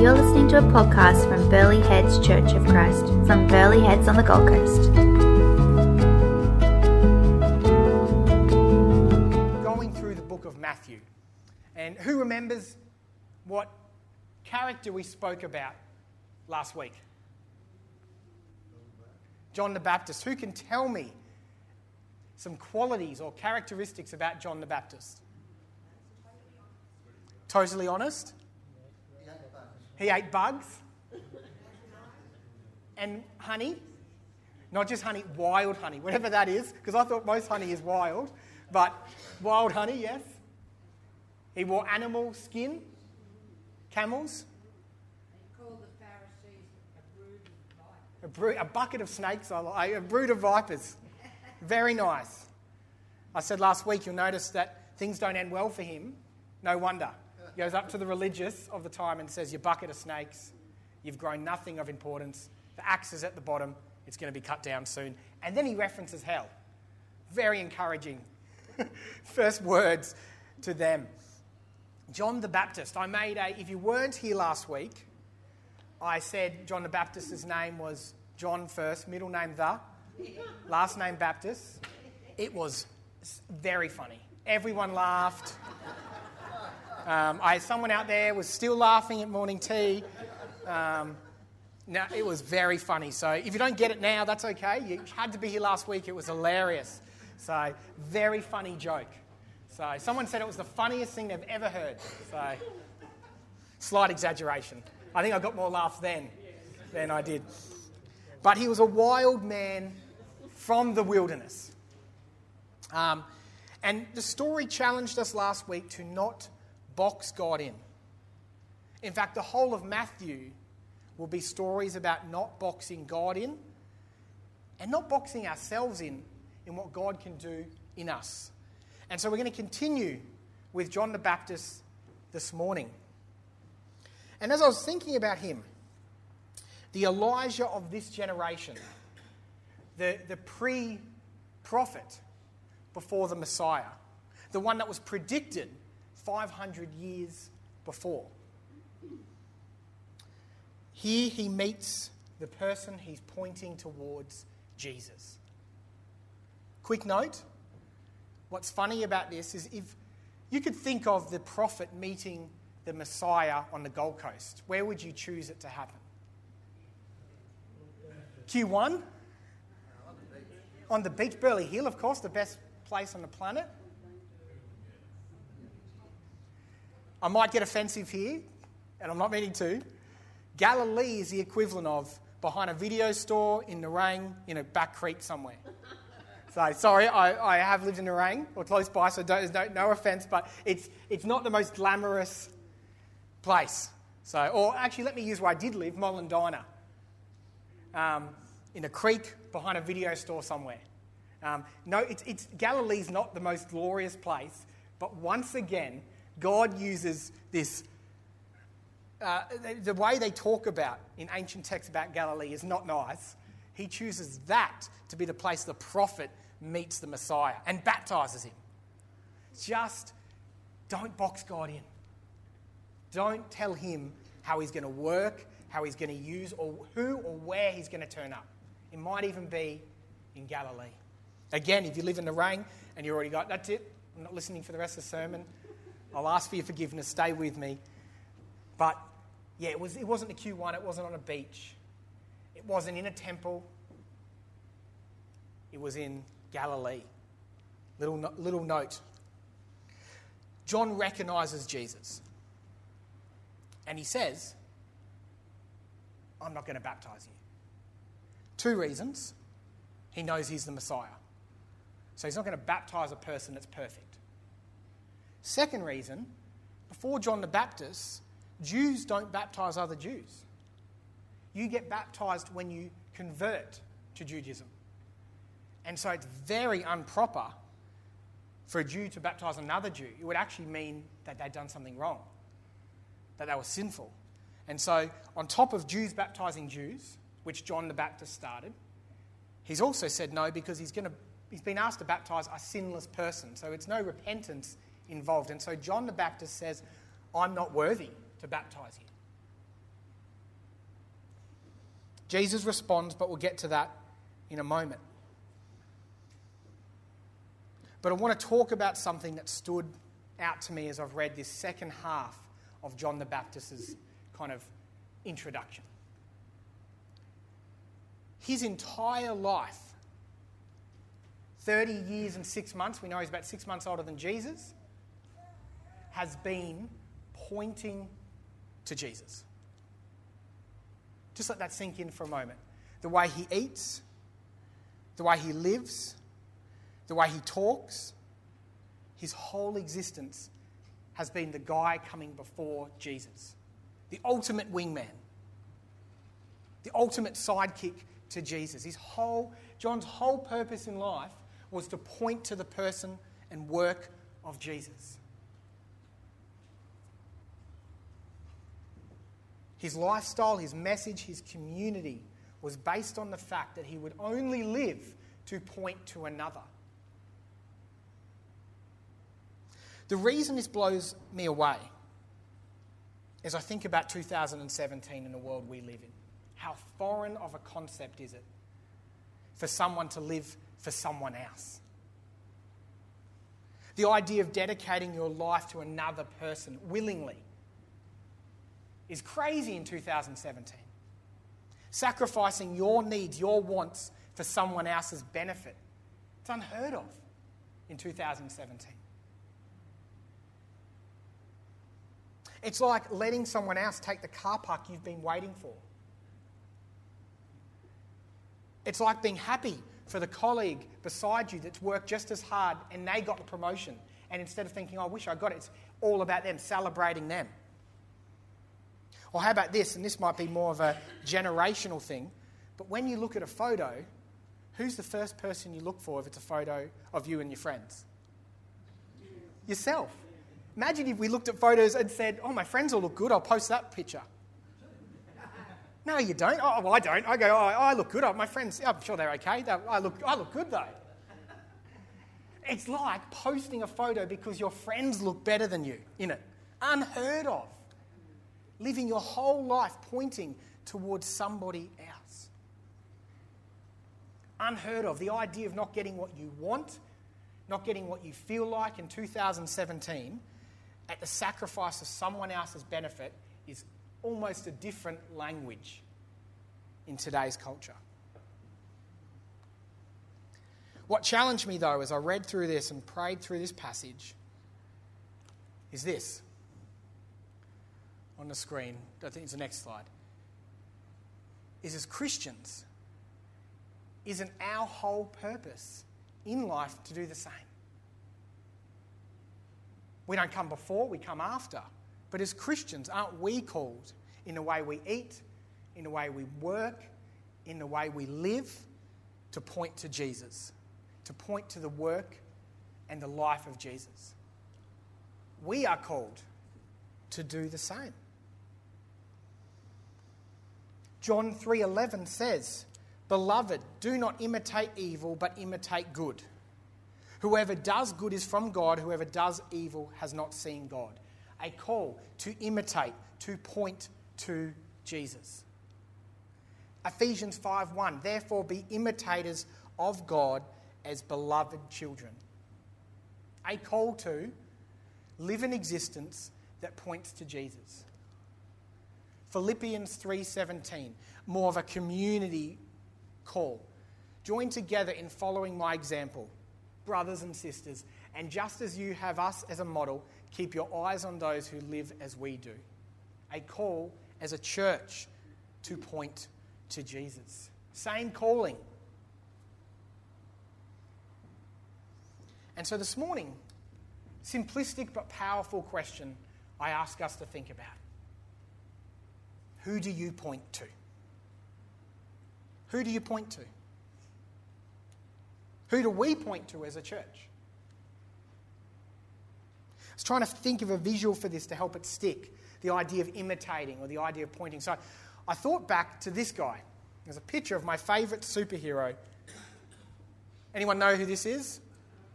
You're listening to a podcast from Burleigh Heads Church of Christ from Burleigh Heads on the Gold Coast. going through the book of Matthew. And who remembers what character we spoke about last week? John the Baptist. Who can tell me some qualities or characteristics about John the Baptist? Totally honest? He ate bugs. And honey? Not just honey, wild honey, whatever that is, because I thought most honey is wild, but wild honey, yes. He wore animal skin, camels, a brood a, bucket of snakes, a brood of vipers. Very nice. I said last week, you'll notice that things don't end well for him. No wonder. Goes up to the religious of the time and says, Your bucket of snakes, you've grown nothing of importance. The axe is at the bottom, it's going to be cut down soon. And then he references hell. Very encouraging. First words to them. John the Baptist. I made a, if you weren't here last week, I said John the Baptist's name was John first, middle name the, last name Baptist. It was very funny. Everyone laughed. Um, I, someone out there was still laughing at morning tea. Um, it was very funny. So if you don't get it now, that's okay. You had to be here last week. It was hilarious. So very funny joke. So someone said it was the funniest thing they've ever heard. So slight exaggeration. I think I got more laughs then than I did. But he was a wild man from the wilderness. Um, and the story challenged us last week to not box God in. In fact, the whole of Matthew will be stories about not boxing God in and not boxing ourselves in in what God can do in us. And so we're going to continue with John the Baptist this morning. And as I was thinking about him, the Elijah of this generation, the, the pre prophet before the Messiah, the one that was predicted 500 years before. Here he meets the person he's pointing towards Jesus. Quick note what's funny about this is if you could think of the prophet meeting the Messiah on the Gold Coast, where would you choose it to happen? Q1? On the beach, Burleigh Hill, of course, the best place on the planet. I might get offensive here, and I'm not meaning to. Galilee is the equivalent of behind a video store in Nerang in a back creek somewhere. So sorry, I, I have lived in Nerang or close by, so don't, no, no offense, but it's, it's not the most glamorous place. So, or actually, let me use where I did live, Molendinar, um, in a creek behind a video store somewhere. Um, no, it's, it's, Galilee's not the most glorious place, but once again, God uses this. Uh, the, way they talk about in ancient texts about Galilee is not nice. He chooses that to be the place the prophet meets the Messiah and baptizes him. Just don't box God in. Don't tell him how he's going to work, how he's going to use, or who or where he's going to turn up. It might even be in Galilee. Again, if you live in the rain and you already got, that's it. I'm not listening for the rest of the sermon. I'll ask for your forgiveness. Stay with me. But yeah, it, was, it wasn't the Q1, it wasn't on a beach, it wasn't in a temple, it was in Galilee. Little, little note. John recognizes Jesus. And he says, I'm not going to baptize you. Two reasons. He knows he's the Messiah. So he's not going to baptize a person that's perfect. Second reason, before John the Baptist, Jews don't baptize other Jews. You get baptized when you convert to Judaism. And so it's very improper for a Jew to baptize another Jew. It would actually mean that they'd done something wrong, that they were sinful. And so, on top of Jews baptizing Jews, which John the Baptist started, he's also said no because he's, gonna, he's been asked to baptize a sinless person. So, it's no repentance involved. And so, John the Baptist says, I'm not worthy to baptize you. Jesus responds, but we'll get to that in a moment. But I want to talk about something that stood out to me as I've read this second half of John the Baptist's kind of introduction. His entire life, 30 years and six months, we know he's about six months older than Jesus, has been pointing to Jesus. Just let that sink in for a moment. The way he eats, the way he lives, the way he talks, his whole existence has been the guy coming before Jesus, the ultimate wingman, the ultimate sidekick to Jesus. His whole, John's whole purpose in life was to point to the person and work of Jesus. His lifestyle, his message, his community was based on the fact that he would only live to point to another. The reason this blows me away is I think about 2017 and the world we live in. How foreign of a concept is it for someone to live for someone else? The idea of dedicating your life to another person willingly is crazy in 2017. Sacrificing your needs, your wants for someone else's benefit. It's unheard of in 2017. It's like letting someone else take the car park you've been waiting for. It's like being happy for the colleague beside you that's worked just as hard and they got the promotion. And instead of thinking, oh, I wish I got it, it's all about them, celebrating them. Or how about this? And this might be more of a generational thing. But when you look at a photo, who's the first person you look for if it's a photo of you and your friends? Yourself. Imagine if we looked at photos and said, Oh, my friends all look good, I'll post that picture. No, you don't. Oh, well, I don't. I go, Oh, I look good. Oh, my friends, I'm sure they're okay. I look, I look good, though. It's like posting a photo because your friends look better than you in it. Unheard of. Living your whole life pointing towards somebody else. Unheard of. The idea of not getting what you want, not getting what you feel like in 2017 at the sacrifice of someone else's benefit is almost a different language in today's culture. What challenged me, though, as I read through this and prayed through this passage, is this on the screen. I think it's the next slide. Is as Christians, isn't our whole purpose in life to do the same? We don't come before, we come after. But as Christians, aren't we called in the way we eat, in the way we work, in the way we live, to point to Jesus, to point to the work and the life of Jesus? We are called to do the same. John 3:11 says, "Beloved, do not imitate evil, but imitate good." Whoever does good is from God, whoever does evil has not seen God. A call to imitate, to point to Jesus. Ephesians 5:1 Therefore be imitators of God as beloved children. A call to live an existence that points to Jesus. Philippians 3:17 more of a community call. Join together in following my example brothers and sisters. And just as you have us as a model, keep your eyes on those who live as we do. A call as a church to point to Jesus. Same calling. And so this morning, simplistic but powerful question I ask us to think about. Who do you point to? Who do you point to? Who do we point to as a church? I was trying to think of a visual for this to help it stick the idea of imitating or the idea of pointing. So I thought back to this guy. There's a picture of my favourite superhero. Anyone know who this is?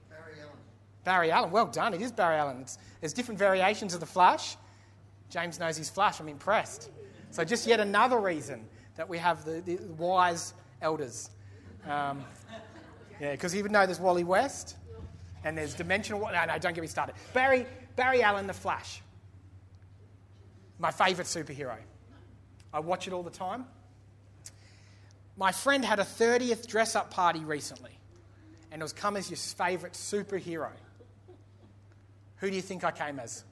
Barry Allen. Barry Allen. Well done. It is Barry Allen. It's, there's different variations of the Flash. James knows his Flash. I'm impressed. So just yet another reason that we have the, the wise elders. Um, yeah, because even though there's Wally West and there's Dimensional. No, no, don't get me started. Barry, Barry Allen, The Flash. My favourite superhero. I watch it all the time. My friend had a 30th dress up party recently, and it was come as your favourite superhero. Who do you think I came as?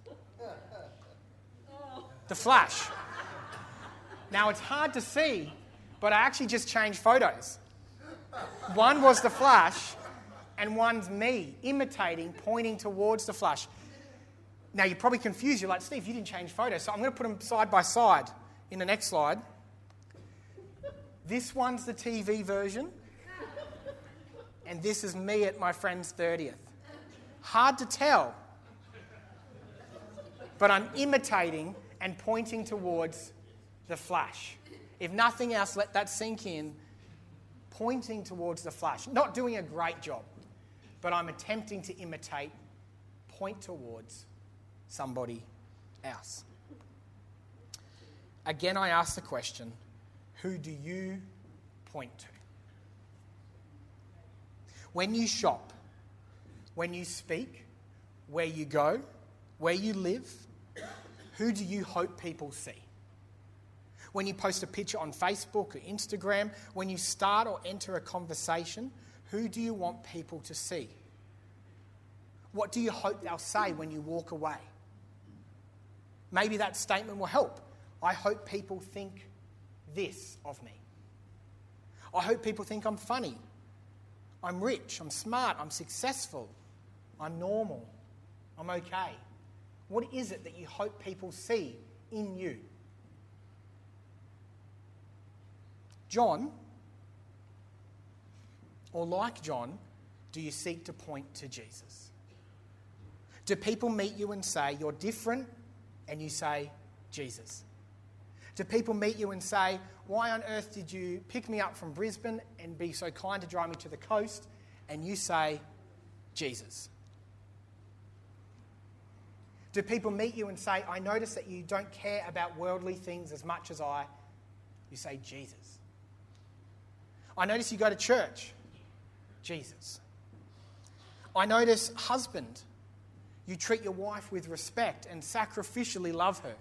The Flash. Now it's hard to see, but I actually just changed photos. One was the Flash, and one's me imitating, pointing towards the Flash. Now you're probably confused. You're like, Steve, you didn't change photos. So I'm going to put them side by side in the next slide. This one's the TV version, and this is me at my friend's 30th. Hard to tell, but I'm imitating and pointing towards the flash. If nothing else, let that sink in. Pointing towards the flash. Not doing a great job, but I'm attempting to imitate, point towards somebody else. Again, I ask the question who do you point to? When you shop, when you speak, where you go, where you live, who do you hope people see? When you post a picture on Facebook or Instagram, when you start or enter a conversation, who do you want people to see? What do you hope they'll say when you walk away? Maybe that statement will help. I hope people think this of me. I hope people think I'm funny. I'm rich. I'm smart. I'm successful. I'm normal. I'm okay. What is it that you hope people see in you? John, or like John, do you seek to point to Jesus? Do people meet you and say, You're different, and you say, Jesus? Do people meet you and say, Why on earth did you pick me up from Brisbane and be so kind to drive me to the coast? And you say, Jesus. Do people meet you and say, I notice that you don't care about worldly things as much as I? You say, Jesus. I notice you go to church. Jesus. I notice, husband, you treat your wife with respect and sacrificially love her.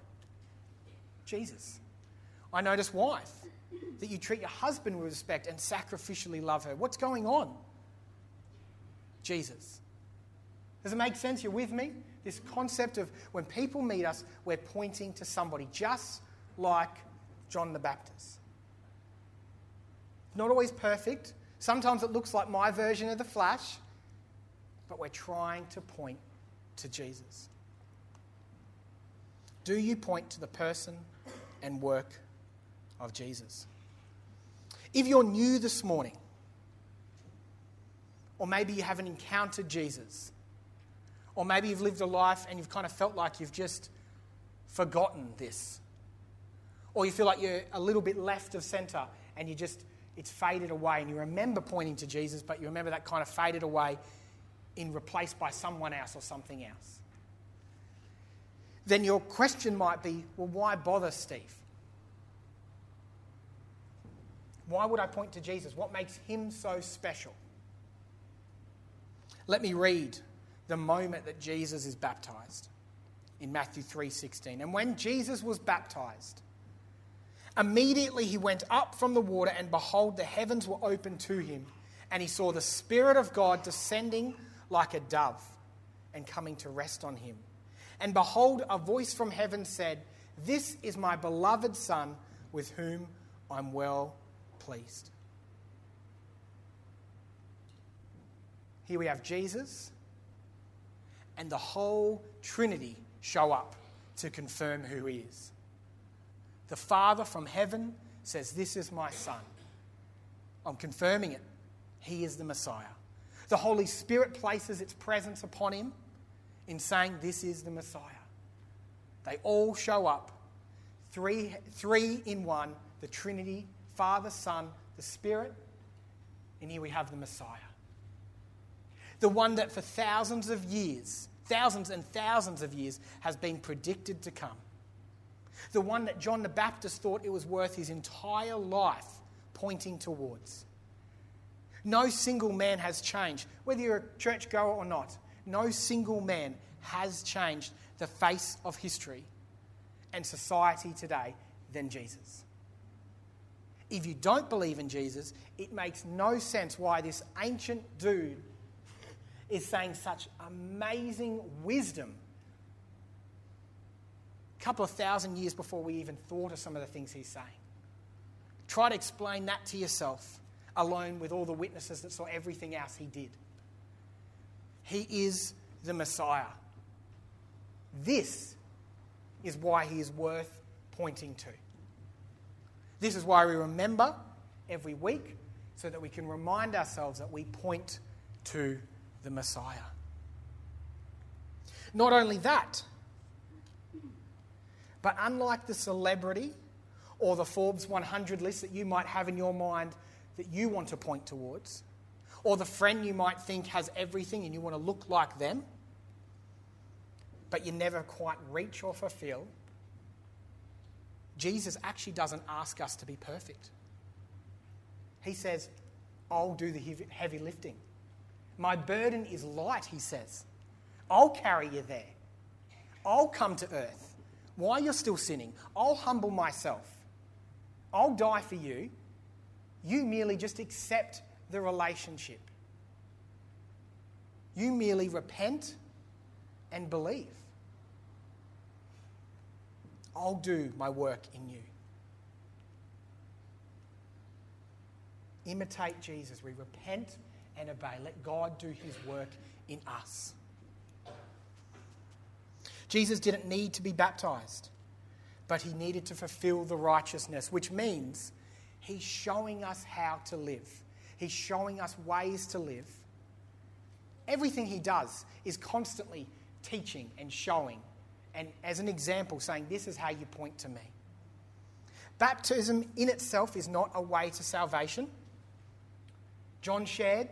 Jesus. I notice, wife, that you treat your husband with respect and sacrificially love her. What's going on? Jesus. Does it make sense? You're with me? This concept of when people meet us, we're pointing to somebody, just like John the Baptist. Not always perfect. Sometimes it looks like my version of the flash, but we're trying to point to Jesus. Do you point to the person and work of Jesus? If you're new this morning, or maybe you haven't encountered Jesus, or maybe you've lived a life and you've kind of felt like you've just forgotten this, or you feel like you're a little bit left of center and you just, it's faded away, and you remember pointing to Jesus, but you remember that kind of faded away in replaced by someone else or something else. Then your question might be well, why bother, Steve? Why would I point to Jesus? What makes him so special? Let me read the moment that Jesus is baptized in Matthew 3:16. And when Jesus was baptized, immediately he went up from the water and behold the heavens were opened to him and he saw the spirit of God descending like a dove and coming to rest on him. And behold a voice from heaven said, "This is my beloved son with whom I'm well pleased." Here we have Jesus and the whole Trinity show up to confirm who he is. The Father from heaven says, This is my Son. I'm confirming it. He is the Messiah. The Holy Spirit places its presence upon him in saying, This is the Messiah. They all show up, three, three in one the Trinity, Father, Son, the Spirit, and here we have the Messiah the one that for thousands of years, thousands and thousands of years, has been predicted to come. The one that John the Baptist thought it was worth his entire life pointing towards. No single man has changed, whether you're a church goer or not. No single man has changed the face of history and society today than Jesus. If you don't believe in Jesus, it makes no sense why this ancient dude is saying such amazing wisdom a couple of thousand years before we even thought of some of the things he's saying. Try to explain that to yourself alone with all the witnesses that saw everything else he did. He is the Messiah. This is why he is worth pointing to. This is why we remember every week so that we can remind ourselves that we point to the Messiah. Not only that, but unlike the celebrity or the Forbes 100 list that you might have in your mind that you want to point towards, or the friend you might think has everything and you want to look like them, but you never quite reach or fulfill, Jesus actually doesn't ask us to be perfect. He says, I'll do the heavy lifting. My burden is light, he says. I'll carry you there. I'll come to earth. While you're still sinning, I'll humble myself. I'll die for you. You merely just accept the relationship. You merely repent and believe. I'll do my work in you. Imitate Jesus. We repent and obey. Let God do his work in us. Jesus didn't need to be baptized, but he needed to fulfill the righteousness, which means he's showing us how to live. He's showing us ways to live. Everything he does is constantly teaching and showing and as an example, saying, This is how you point to me. Baptism in itself is not a way to salvation. John shared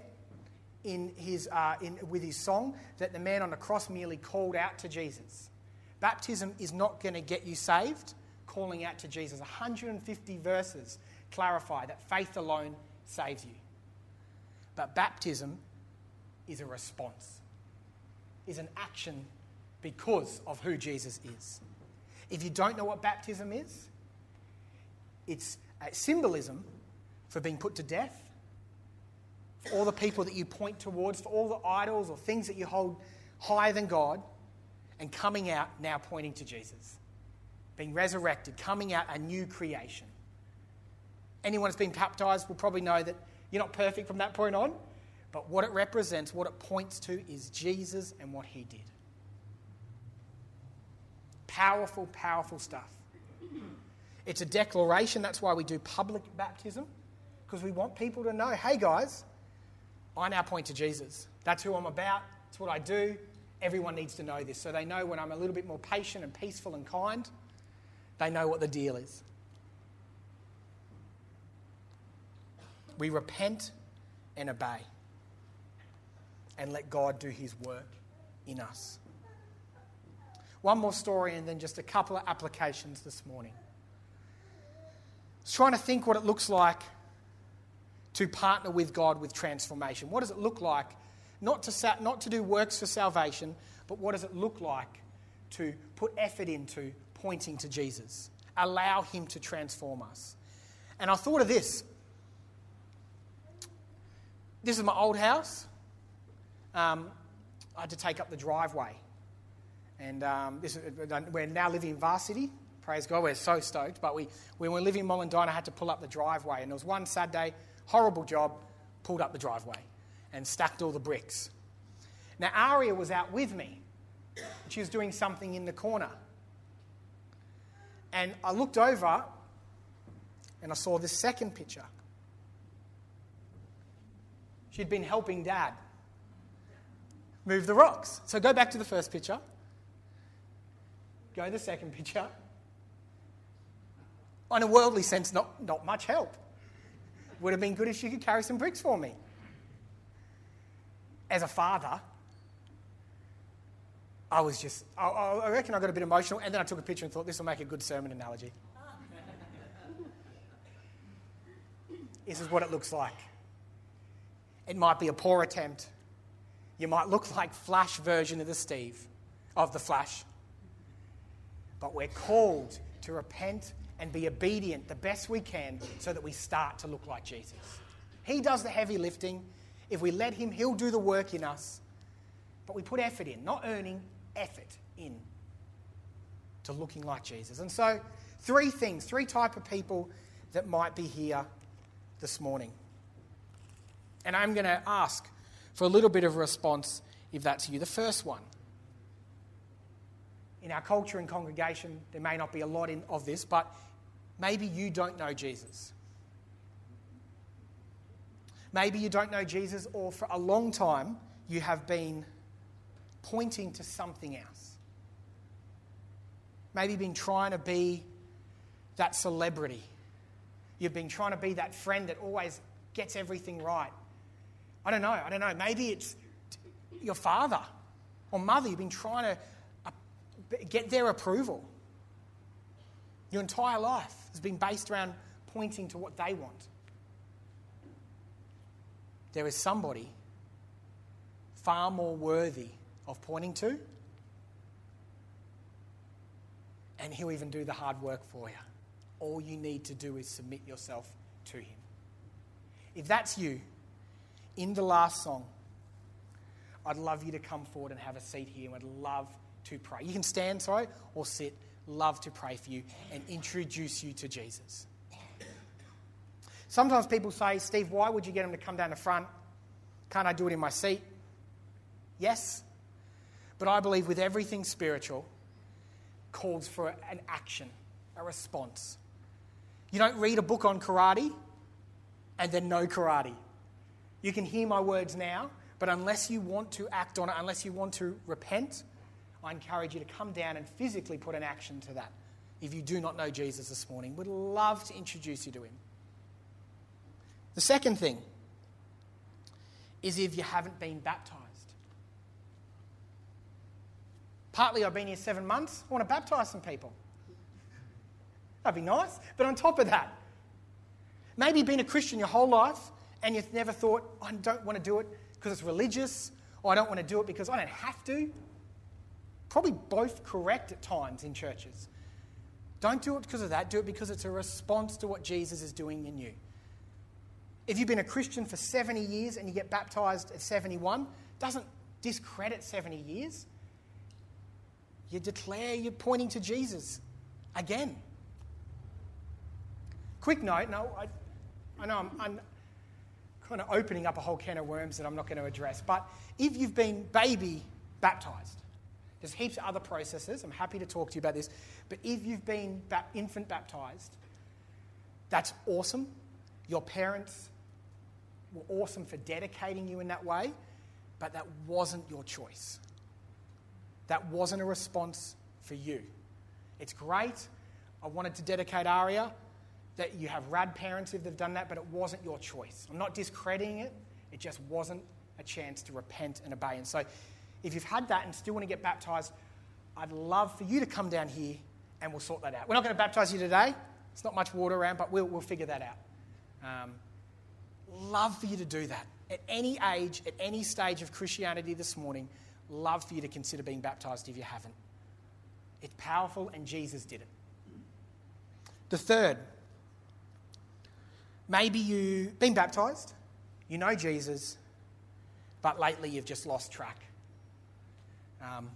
in his, uh, in, with his song that the man on the cross merely called out to Jesus. Baptism is not going to get you saved, calling out to Jesus. 150 verses clarify that faith alone saves you. But baptism is a response, is an action because of who Jesus is. If you don't know what baptism is, it's a symbolism for being put to death, for all the people that you point towards, for all the idols or things that you hold higher than God, and coming out now pointing to Jesus. Being resurrected, coming out a new creation. Anyone who's been baptized will probably know that you're not perfect from that point on, but what it represents, what it points to, is Jesus and what he did. Powerful, powerful stuff. It's a declaration. That's why we do public baptism, because we want people to know hey, guys, I now point to Jesus. That's who I'm about. It's what I do. Everyone needs to know this. So they know when I'm a little bit more patient and peaceful and kind, they know what the deal is. We repent and obey and let God do his work in us. One more story and then just a couple of applications this morning. I was trying to think what it looks like to partner with God with transformation. What does it look like not to, sa- not to do works for salvation, but what does it look like to put effort into pointing to Jesus? Allow Him to transform us. And I thought of this. This is my old house. Um, I had to take up the driveway and um, this, we're now living in Varsity. Praise God, we're so stoked. But we, when we were living in Molendinar, I had to pull up the driveway. And there was one Saturday, horrible job, pulled up the driveway and stacked all the bricks. Now, Aria was out with me. She was doing something in the corner. And I looked over and I saw this second picture. She'd been helping dad move the rocks. So go back to the first picture. Go to the second picture. On a worldly sense, not, not much help. Would have been good if she could carry some bricks for me. As a father, I was just, I, I reckon I got a bit emotional, and then I took a picture and thought this will make a good sermon analogy. this is what it looks like. It might be a poor attempt. You might look like Flash version of the Steve, of the Flash. But we're called to repent and be obedient the best we can so that we start to look like Jesus. He does the heavy lifting. If we let Him, He'll do the work in us. But we put effort in, not earning, effort in to looking like Jesus. And so, three things, three type of people that might be here this morning. And I'm going to ask for a little bit of response if that's you. The first one. In our culture and congregation, there may not be a lot in, of this, but maybe you don't know Jesus. Maybe you don't know Jesus, or for a long time, you have been pointing to something else. Maybe you've been trying to be that celebrity. You've been trying to be that friend that always gets everything right. I don't know. I don't know. Maybe it's your father or mother. You've been trying to uh, get their approval. Your entire life has been based around pointing to what they want. There is somebody far more worthy of pointing to, and he'll even do the hard work for you. All you need to do is submit yourself to him. If that's you, in the last song, I'd love you to come forward and have a seat here, I'd love to pray. You can stand, sorry, or sit. Love to pray for you and introduce you to Jesus. Sometimes people say, Steve, why would you get him to come down the front? Can't I do it in my seat? Yes. But I believe with everything spiritual, calls for an action, a response. You don't read a book on karate and then no karate. You can hear my words now, but unless you want to act on it, unless you want to repent, I encourage you to come down and physically put an action to that. If you do not know Jesus this morning, we would love to introduce you to him. The second thing is if you haven't been baptized. Partly, I've been here seven months. I want to baptize some people. That'd be nice. But on top of that, maybe you've been a Christian your whole life and you've never thought, I don't want to do it because it's religious, or I don't want to do it because I don't have to. Probably both correct at times in churches. Don't do it because of that, do it because it's a response to what Jesus is doing in you. If you've been a Christian for 70 years and you get baptized at 71, doesn't discredit 70 years. You declare you're pointing to Jesus again. Quick note, no, I, I know I'm, I'm kind of opening up a whole can of worms that I'm not going to address. But if you've been baby baptized, there's heaps of other processes. I'm happy to talk to you about this. But if you've been infant baptized, that's awesome. Your parents were awesome for dedicating you in that way, but that wasn't your choice. That wasn't a response for you. It's great. I wanted to dedicate Aria that you have rad parents if they've done that, but it wasn't your choice. I'm not discrediting it, it just wasn't a chance to repent and obey. And so, if you've had that and still want to get baptized, I'd love for you to come down here and we'll sort that out. We're not going to baptize you today, it's not much water around, but we'll, we'll figure that out. Um, love for you to do that. At any age, at any stage of Christianity this morning, love for you to consider being baptized if you haven't. It's powerful, and Jesus did it. The third, Maybe you've been baptized, you know Jesus, but lately you've just lost track. Um,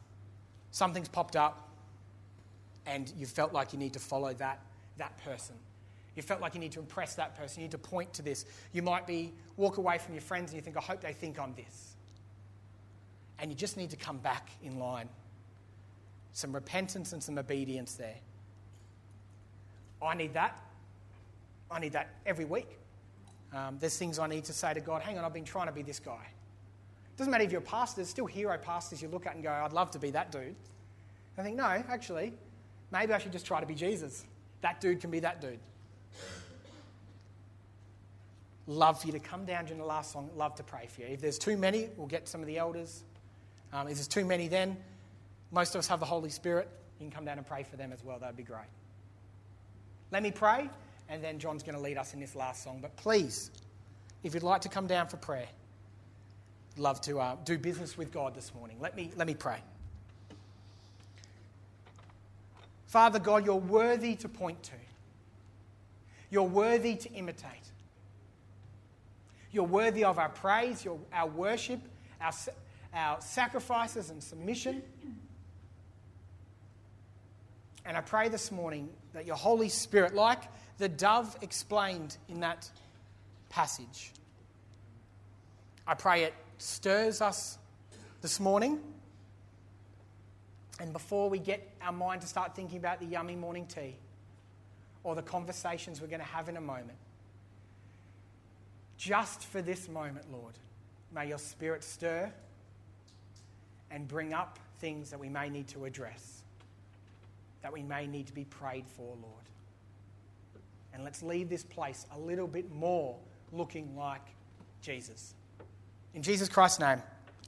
something's popped up, and you felt like you need to follow that, that person. You felt like you need to impress that person. You need to point to this. You might be walk away from your friends and you think, I hope they think I'm this. And you just need to come back in line. Some repentance and some obedience there. I need that. I need that every week. Um, there's things I need to say to God, hang on, I've been trying to be this guy. Doesn't matter if you're a pastor, there's still hero pastors you look at and go, I'd love to be that dude. I think, no, actually, maybe I should just try to be Jesus. That dude can be that dude. Love for you to come down during the last song. Love to pray for you. If there's too many, we'll get some of the elders. Um, if there's too many, then Most of us have the Holy Spirit. You can come down and pray for them as well. That'd be great. Let me pray, and then John's going to lead us in this last song. But please, if you'd like to come down for prayer, love to uh, do business with God this morning. Let me, let me pray. Father God, you're worthy to point to. You're worthy to imitate. You're worthy of our praise, your, our worship, our, our sacrifices and submission. And I pray this morning that your Holy Spirit, like the dove explained in that passage, I pray it stirs us this morning. And before we get our mind to start thinking about the yummy morning tea or the conversations we're going to have in a moment, just for this moment, Lord, may your Spirit stir and bring up things that we may need to address, that we may need to be prayed for, Lord. And let's leave this place a little bit more looking like Jesus. In Jesus Christ's name,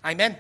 amen.